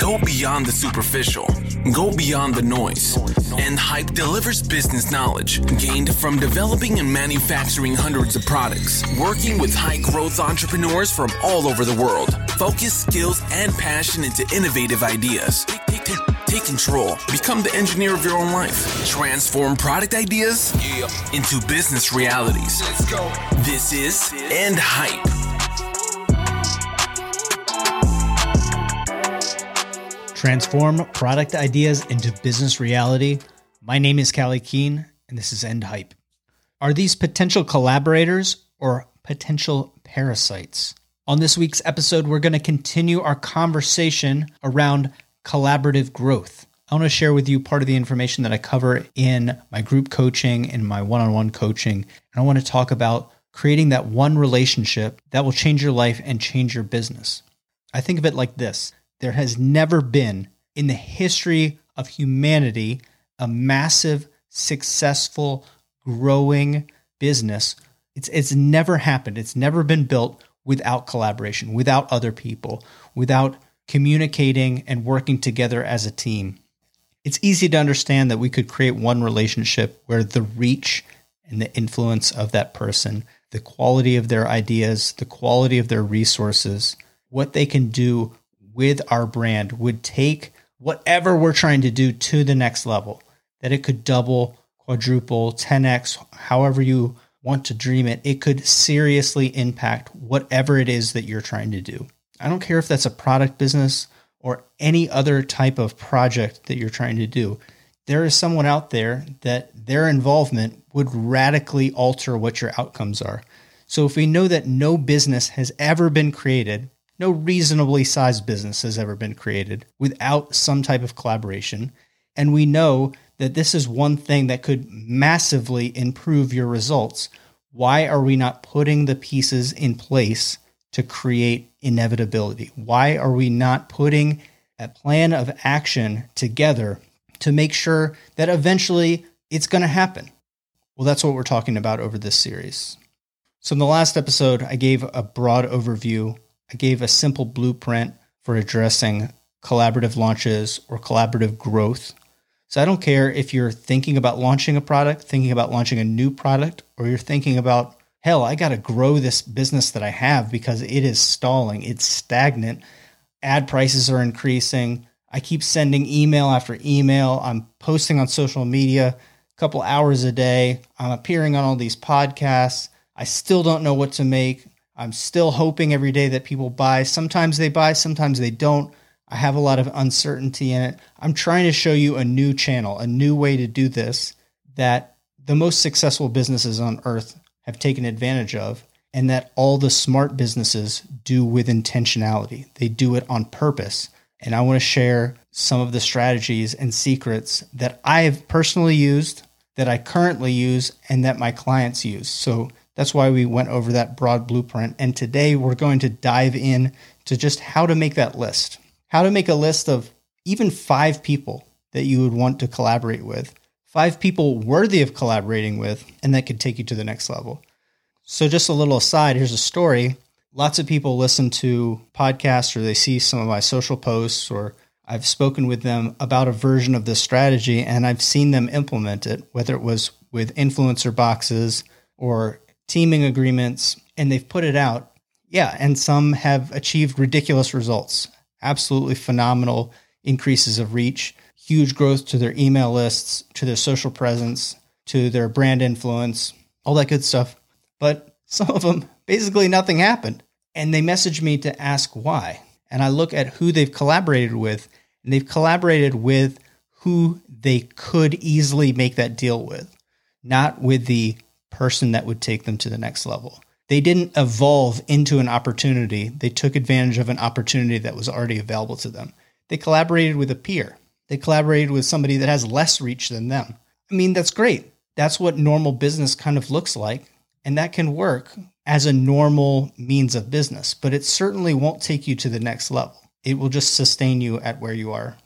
Go beyond the superficial. Go beyond the noise. End Hype delivers business knowledge gained from developing and manufacturing hundreds of products, working with high growth entrepreneurs from all over the world. Focus skills and passion into innovative ideas. Take, control. Become the engineer of your own life. Transform product ideas into business realities. This is End Hype. Transform product ideas into business reality. My name is Callie Keen, and this is End Hype. Are these potential collaborators or potential parasites? On this week's episode, we're going to continue our conversation around collaborative growth. I want to share with you part of the information that I cover in my group coaching and my one on one coaching. And I want to talk about creating that one relationship that will change your life and change your business. I think of it like this there has never been in the history of humanity a massive, successful, growing business. It's, it's never happened. It's never been built without collaboration, without other people, without communicating and working together as a team. It's easy to understand that we could create one relationship where the reach and the influence of that person, the quality of their ideas, the quality of their resources, what they can do with our brand would take whatever we're trying to do to the next level, that it could double, quadruple, 10x, however you want to dream it. It could seriously impact whatever it is that you're trying to do. I don't care if that's a product business or any other type of project that you're trying to do. There is someone out there that their involvement would radically alter what your outcomes are. So if we know that no business has ever been created no reasonably sized business has ever been created without some type of collaboration. And we know that this is one thing that could massively improve your results. Why are we not putting the pieces in place to create inevitability? Why are we not putting a plan of action together to make sure that eventually it's going to happen? Well, that's what we're talking about over this series. So, in the last episode, I gave a broad overview I gave a simple blueprint for addressing collaborative launches or collaborative growth. So I don't care if you're thinking about launching a product, thinking about launching a new product, or you're thinking about, hell, I got to grow this business that I have because it is stalling, it's stagnant. Ad prices are increasing. I keep sending email after email. I'm posting on social media a couple hours a day. I'm appearing on all these podcasts. I still don't know what to make. I'm still hoping every day that people buy. Sometimes they buy, sometimes they don't. I have a lot of uncertainty in it. I'm trying to show you a new channel, a new way to do this that the most successful businesses on earth have taken advantage of, and that all the smart businesses do with intentionality. They do it on purpose. And I want to share some of the strategies and secrets that I have personally used, that I currently use, and that my clients use. So that's why we went over that broad blueprint. And today we're going to dive in to just how to make that list, how to make a list of even five people that you would want to collaborate with, five people worthy of collaborating with, and that could take you to the next level. So, just a little aside here's a story. Lots of people listen to podcasts or they see some of my social posts, or I've spoken with them about a version of this strategy and I've seen them implement it, whether it was with influencer boxes or teaming agreements, and they've put it out. Yeah, and some have achieved ridiculous results, absolutely phenomenal increases of reach, huge growth to their email lists, to their social presence, to their brand influence, all that good stuff. But some of them, basically nothing happened. And they message me to ask why. And I look at who they've collaborated with, and they've collaborated with who they could easily make that deal with, not with the person that would take them to the next level. They didn't evolve into an opportunity, they took advantage of an opportunity that was already available to them. They collaborated with a peer, they collaborated with somebody that has less reach than them. I mean, that's great. That's what normal business kind of looks like. And that can work as a normal means of business, but it certainly won't take you to the next level. It will just sustain you at where you are.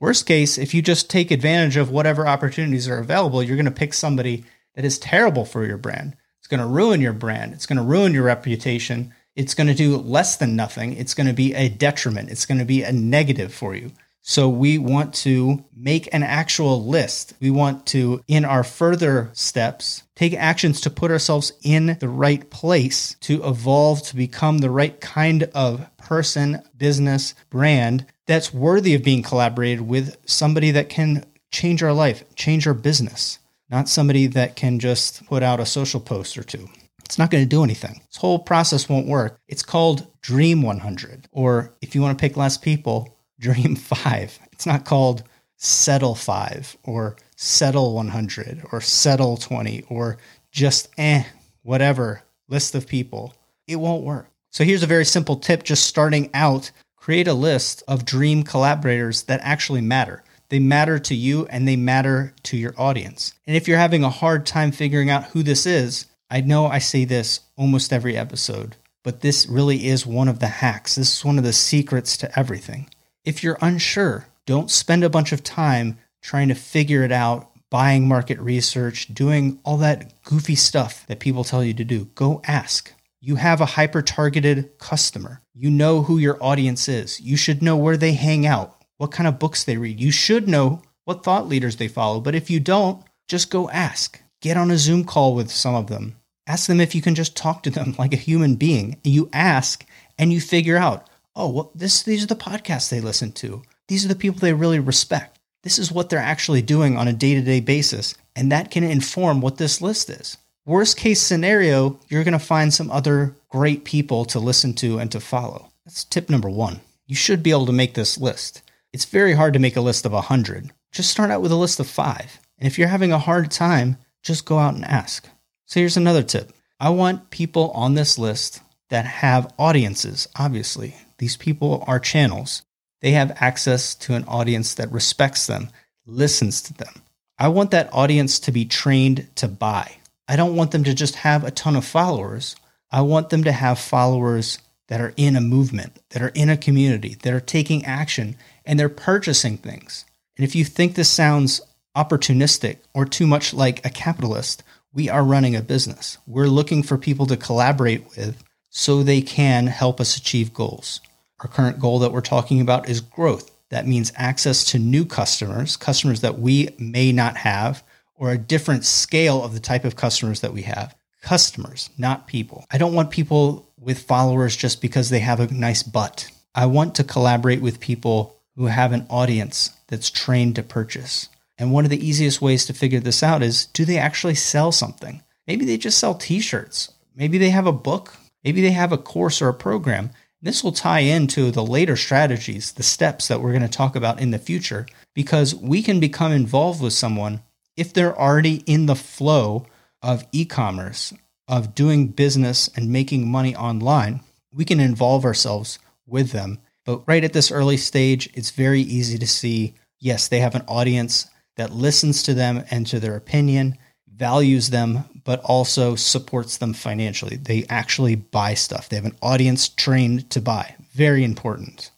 Worst case, if you just take advantage of whatever opportunities are available, you're going to pick somebody that is terrible for your brand. It's going to ruin your brand. It's going to ruin your reputation. it's going to do less than nothing. It's going to be a detriment. It's going to be a negative for you. So we want to make an actual list. We want to, in our further steps, take actions to put ourselves in the right place to evolve to become the right kind of person, business, brand that's worthy of being collaborated with somebody that can change our life, change our business, not somebody that can just put out a social post or two. It's not going to do anything. This whole process won't work. It's called Dream 100, or if you want to pick less people, Dream 5. It's not called Settle 5 or Settle 100 or Settle 20 or just eh, whatever list of people. It won't work. So here's a very simple tip just starting out create a list of dream collaborators that actually matter. They matter to you and they matter to your audience. And if you're having a hard time figuring out who this is, I know I say this almost every episode, but this really is one of the hacks. This is one of the secrets to everything. If you're unsure, don't spend a bunch of time trying to figure it out, buying market research, doing all that goofy stuff that people tell you to do. Go ask. You have a hyper targeted customer. You know who your audience is. You should know where they hang out, what kind of books they read. You should know what thought leaders they follow. But if you don't, just go ask. Get on a Zoom call with some of them. Ask them if you can just talk to them like a human being. You ask and you figure out oh, well, this these are the podcasts they listen to. These are the people they really respect. This is what they're actually doing on a day-to-day basis, and that can inform what this list is. Worst case scenario, you're going to find some other great people to listen to and to follow. That's tip number 1. You should be able to make this list. It's very hard to make a list of 100. Just start out with a list of 5. And if you're having a hard time, just go out and ask. So here's another tip. I want people on this list that have audiences, obviously. These people are channels. They have access to an audience that respects them, listens to them. I want that audience to be trained to buy. I don't want them to just have a ton of followers. I want them to have followers that are in a movement, that are in a community, that are taking action, and they're purchasing things. And if you think this sounds opportunistic or too much like a capitalist, we are running a business. We're looking for people to collaborate with so they can help us achieve goals. Our current goal that we're talking about is growth. That means access to new customers, customers that we may not have, or a different scale of the type of customers that we have. Customers, not people. I don't want people with followers just because they have a nice butt. I want to collaborate with people who have an audience that's trained to purchase. And one of the easiest ways to figure this out is do they actually sell something? Maybe they just sell t shirts. Maybe they have a book. Maybe they have a course or a program. This will tie into the later strategies, the steps that we're going to talk about in the future, because we can become involved with someone if they're already in the flow of e commerce, of doing business and making money online. We can involve ourselves with them. But right at this early stage, it's very easy to see yes, they have an audience that listens to them and to their opinion, values them, but also supports them financially. They actually buy stuff. They have an audience trained to buy. Very important.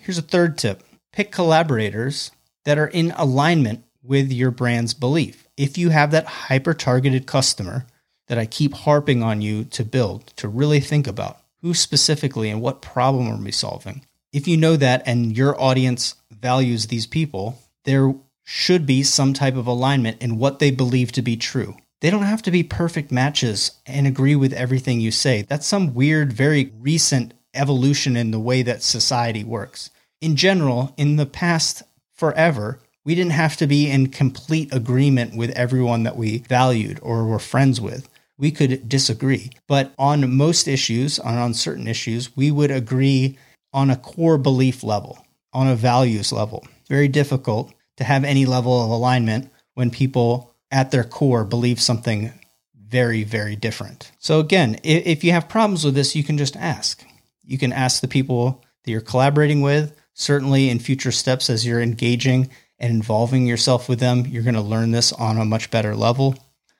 Here's a third tip pick collaborators that are in alignment with your brand's belief. If you have that hyper targeted customer that I keep harping on you to build, to really think about who specifically and what problem are we solving. If you know that and your audience values these people, there should be some type of alignment in what they believe to be true. They don't have to be perfect matches and agree with everything you say. That's some weird, very recent evolution in the way that society works. In general, in the past forever, we didn't have to be in complete agreement with everyone that we valued or were friends with. We could disagree. But on most issues, on, on certain issues, we would agree on a core belief level, on a values level. Very difficult to have any level of alignment when people at their core believe something very, very different. So, again, if you have problems with this, you can just ask. You can ask the people that you're collaborating with. Certainly, in future steps, as you're engaging and involving yourself with them, you're going to learn this on a much better level.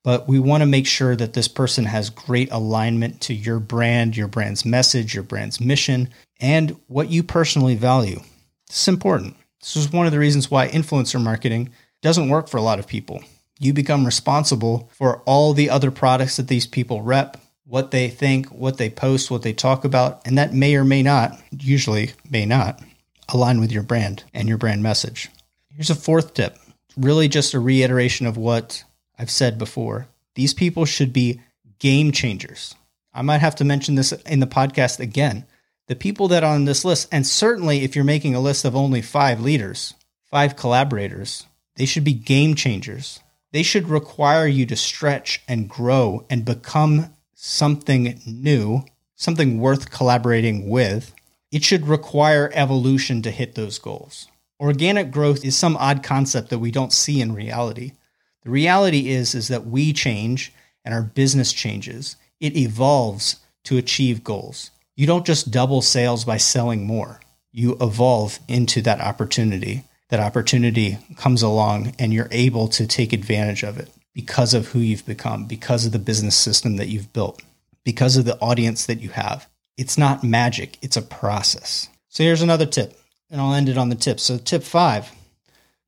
But we want to make sure that this person has great alignment to your brand, your brand's message, your brand's mission, and what you personally value. This is important. This is one of the reasons why influencer marketing doesn't work for a lot of people you become responsible for all the other products that these people rep, what they think, what they post, what they talk about, and that may or may not, usually may not, align with your brand and your brand message. Here's a fourth tip really just a reiteration of what I've said before. These people should be game changers. I might have to mention this in the podcast again. The people that are on this list, and certainly if you're making a list of only five leaders, five collaborators, they should be game changers. They should require you to stretch and grow and become something new, something worth collaborating with. It should require evolution to hit those goals. Organic growth is some odd concept that we don't see in reality. The reality is is that we change and our business changes. It evolves to achieve goals. You don't just double sales by selling more. You evolve into that opportunity. That opportunity comes along and you're able to take advantage of it because of who you've become, because of the business system that you've built, because of the audience that you have. It's not magic, it's a process. So here's another tip and I'll end it on the tip. So, tip five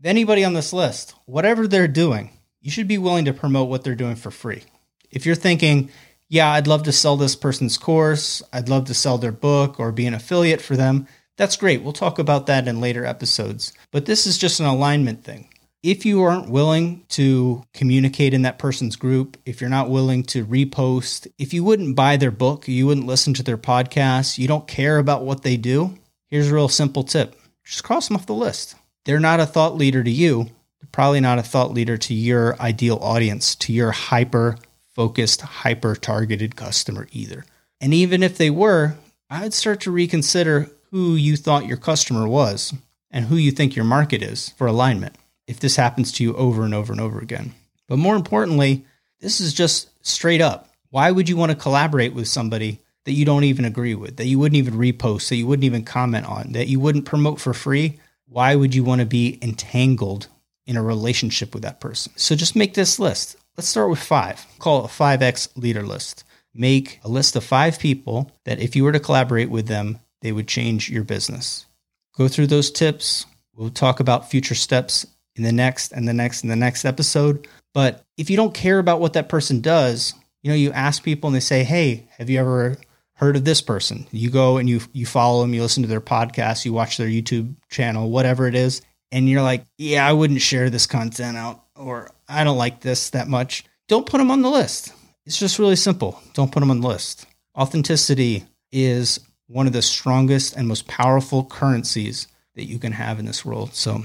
anybody on this list, whatever they're doing, you should be willing to promote what they're doing for free. If you're thinking, yeah, I'd love to sell this person's course, I'd love to sell their book or be an affiliate for them, that's great. We'll talk about that in later episodes. But this is just an alignment thing. If you aren't willing to communicate in that person's group, if you're not willing to repost, if you wouldn't buy their book, you wouldn't listen to their podcast, you don't care about what they do, Here's a real simple tip just cross them off the list. They're not a thought leader to you. Probably not a thought leader to your ideal audience, to your hyper focused, hyper targeted customer either. And even if they were, I'd start to reconsider who you thought your customer was and who you think your market is for alignment if this happens to you over and over and over again. But more importantly, this is just straight up. Why would you want to collaborate with somebody that you don't even agree with, that you wouldn't even repost, that you wouldn't even comment on, that you wouldn't promote for free, why would you want to be entangled in a relationship with that person? So just make this list. Let's start with five. Call it a 5X leader list. Make a list of five people that if you were to collaborate with them, they would change your business. Go through those tips. We'll talk about future steps in the next and the next and the next episode. But if you don't care about what that person does, you know, you ask people and they say, Hey, have you ever heard of this person. You go and you you follow them, you listen to their podcast, you watch their YouTube channel, whatever it is, and you're like, "Yeah, I wouldn't share this content out or I don't like this that much." Don't put them on the list. It's just really simple. Don't put them on the list. Authenticity is one of the strongest and most powerful currencies that you can have in this world. So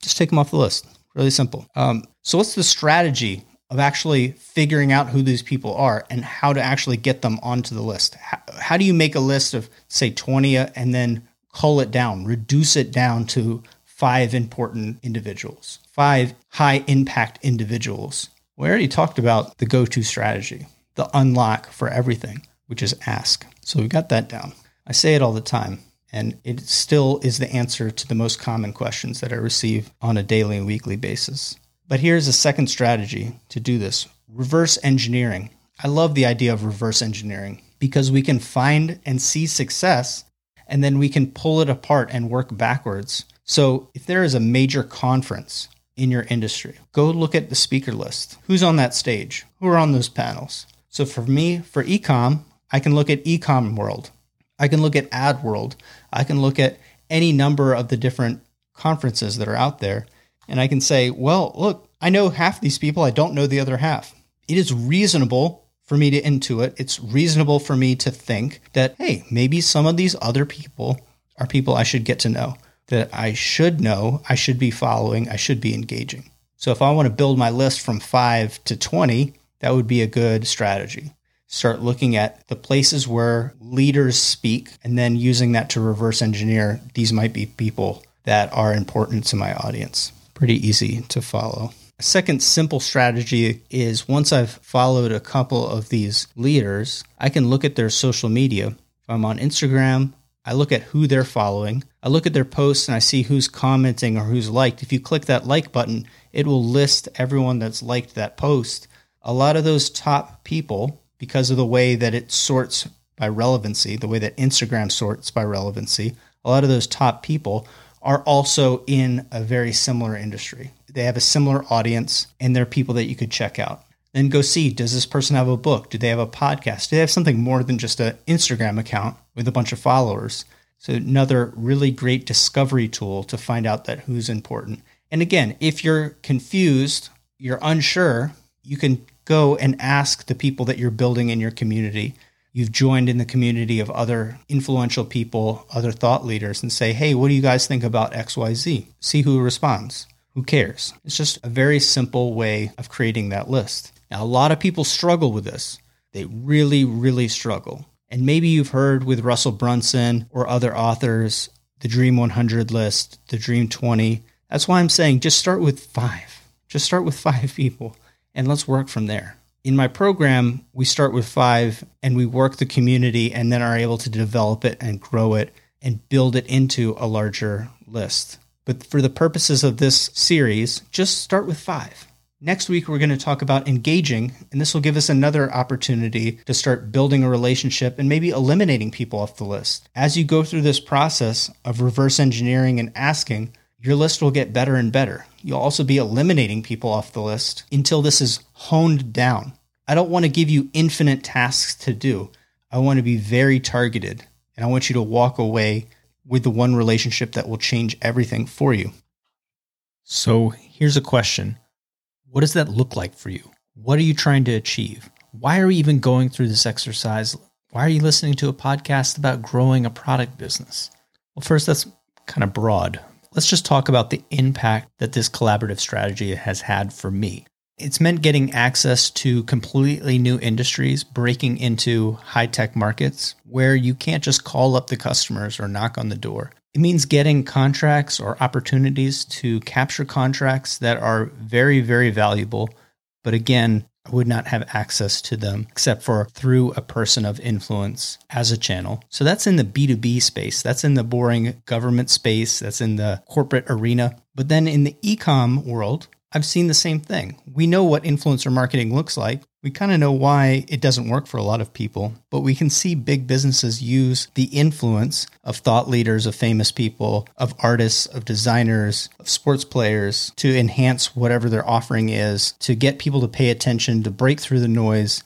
just take them off the list. Really simple. Um, so, what's the strategy of actually figuring out who these people are and how to actually get them onto the list. How, how, do you make a list of, say, 20 and then cull it down, reduce it down to five important individuals, five high impact individuals? We already talked about the go to strategy, the unlock for everything, which is ask. So we got that down. I say it all the time. And it still is the answer to the most common questions that I receive on a daily and weekly basis. But here's a second strategy to do this reverse engineering. I love the idea of reverse engineering because we can find and see success and then we can pull it apart and work backwards. So if there is a major conference in your industry, go look at the speaker list. Who's on that stage? Who are on those panels? So for me, for ecom, I can look at ecom world. I can look at ad world. I can look at any number of the different conferences that are out there and I can say, well, look, I know half these people, I don't know the other half. It is reasonable for me to intuit, it's reasonable for me to think that, hey, maybe some of these other people are people I should get to know, that I should know, I should be following, I should be engaging. So if I want to build my list from five to 20, that would be a good strategy. Start looking at the places where leaders speak and then using that to reverse engineer. These might be people that are important to my audience pretty easy to follow. A second simple strategy is once I've followed a couple of these leaders, I can look at their social media. If I'm on Instagram, I look at who they're following. I look at their posts and I see who's commenting or who's liked. If you click that like button, it will list everyone that's liked that post. A lot of those top people, because of the way that it sorts by relevancy, the way that Instagram sorts by relevancy, a lot of those top people are also in a very similar industry. They have a similar audience and they're people that you could check out. Then go see does this person have a book? Do they have a podcast? Do they have something more than just an Instagram account with a bunch of followers? So, another really great discovery tool to find out that who's important. And again, if you're confused, you're unsure, you can go and ask the people that you're building in your community. You've joined in the community of other influential people, other thought leaders, and say, hey, what do you guys think about XYZ? See who responds. Who cares? It's just a very simple way of creating that list. Now, a lot of people struggle with this. They really, really struggle. And maybe you've heard with Russell Brunson or other authors the Dream 100 list, the Dream 20. That's why I'm saying just start with five. Just start with five people and let's work from there. In my program, we start with five and we work the community and then are able to develop it and grow it and build it into a larger list. But for the purposes of this series, just start with five. Next week, we're going to talk about engaging, and this will give us another opportunity to start building a relationship and maybe eliminating people off the list. As you go through this process of reverse engineering and asking, your list will get better and better. You'll also be eliminating people off the list until this is honed down. I don't want to give you infinite tasks to do. I want to be very targeted, and I want you to walk away with the one relationship that will change everything for you. So here's a question what does that look like for you? What are you trying to achieve? Why are we even going through this exercise? Why are you listening to a podcast about growing a product business? Well, first, that's kind of broad. Let's just talk about the impact that this collaborative strategy has had for me. It's meant getting access to completely new industries, breaking into high tech markets where you can't just call up the customers or knock on the door. It means getting contracts or opportunities to capture contracts that are very, very valuable. But again, I would not have access to them except for through a person of influence as a channel. So that's in the B2B space. That's in the boring government space. That's in the corporate arena. But then in the e-com world, I've seen the same thing. We know what influencer marketing looks like. We kind of know why it doesn't work for a lot of people, but we can see big businesses use the influence of thought leaders, of famous people, of artists, of designers, of sports players to enhance whatever their offering is, to get people to pay attention, to break through the noise.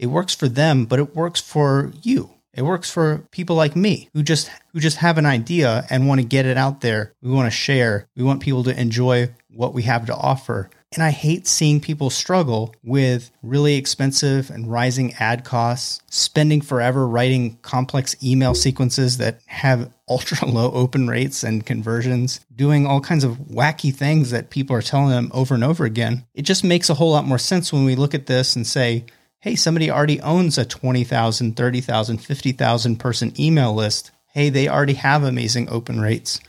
It works for them, but it works for you. It works for people like me who just who just have an idea and want to get it out there. We want to share. We want people to enjoy what we have to offer. And I hate seeing people struggle with really expensive and rising ad costs, spending forever writing complex email sequences that have ultra low open rates and conversions, doing all kinds of wacky things that people are telling them over and over again. It just makes a whole lot more sense when we look at this and say, hey, somebody already owns a 20,000, 30,000, 50,000 person email list. Hey, they already have amazing open rates.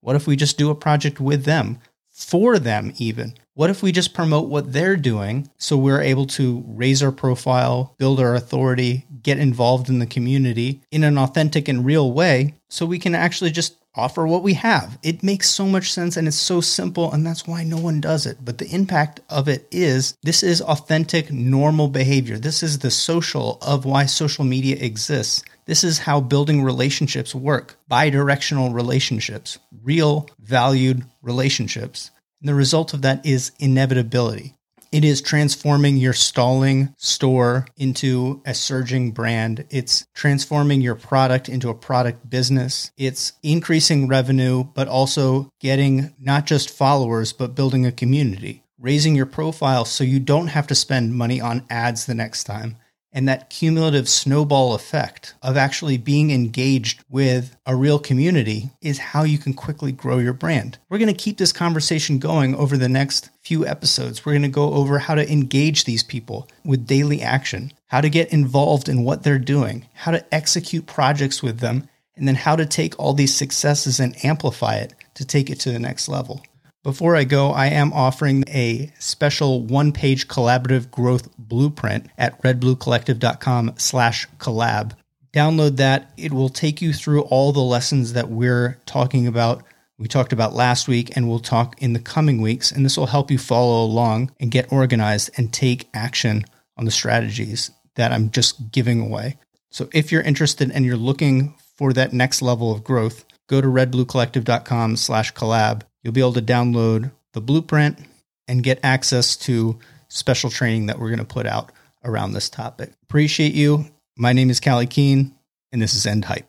What if we just do a project with them? for them, even. What if we just promote what they're doing so we're able to raise our profile, build our authority, get involved in the community in an authentic and real way so we can actually just offer what we have? It makes so much sense and it's so simple, and that's why no one does it. But the impact of it is this is authentic, normal behavior. This is the social of why social media exists. This is how building relationships work bi directional relationships, real valued relationships. And the result of that is inevitability. It is transforming your stalling store into a surging brand. It's transforming your product into a product business. It's increasing revenue, but also getting not just followers, but building a community, raising your profile so you don't have to spend money on ads the next time and that cumulative snowball effect of actually being engaged with a real community is how you can quickly grow your brand. We're going to keep this conversation going over the next few episodes. We're going to go over how to engage these people with daily action, how to get involved in what they're doing, how to execute projects with them, and then how to take all these successes and amplify it to take it to the next level. Before I go, I am offering a special one-page collaborative growth blueprint at redbluecollective.com slash collab. Download that. It will take you through all the lessons that we're talking about. We talked about last week and we'll talk in the coming weeks. And this will help you follow along and get organized and take action on the strategies that I'm just giving away. So if you're interested and you're looking for that next level of growth, go to redbluecollective.com slash collab You'll be able to download the blueprint and get access to special training that we're going to put out around this topic. Appreciate you. My name is Callie Keen, and this is End Hype.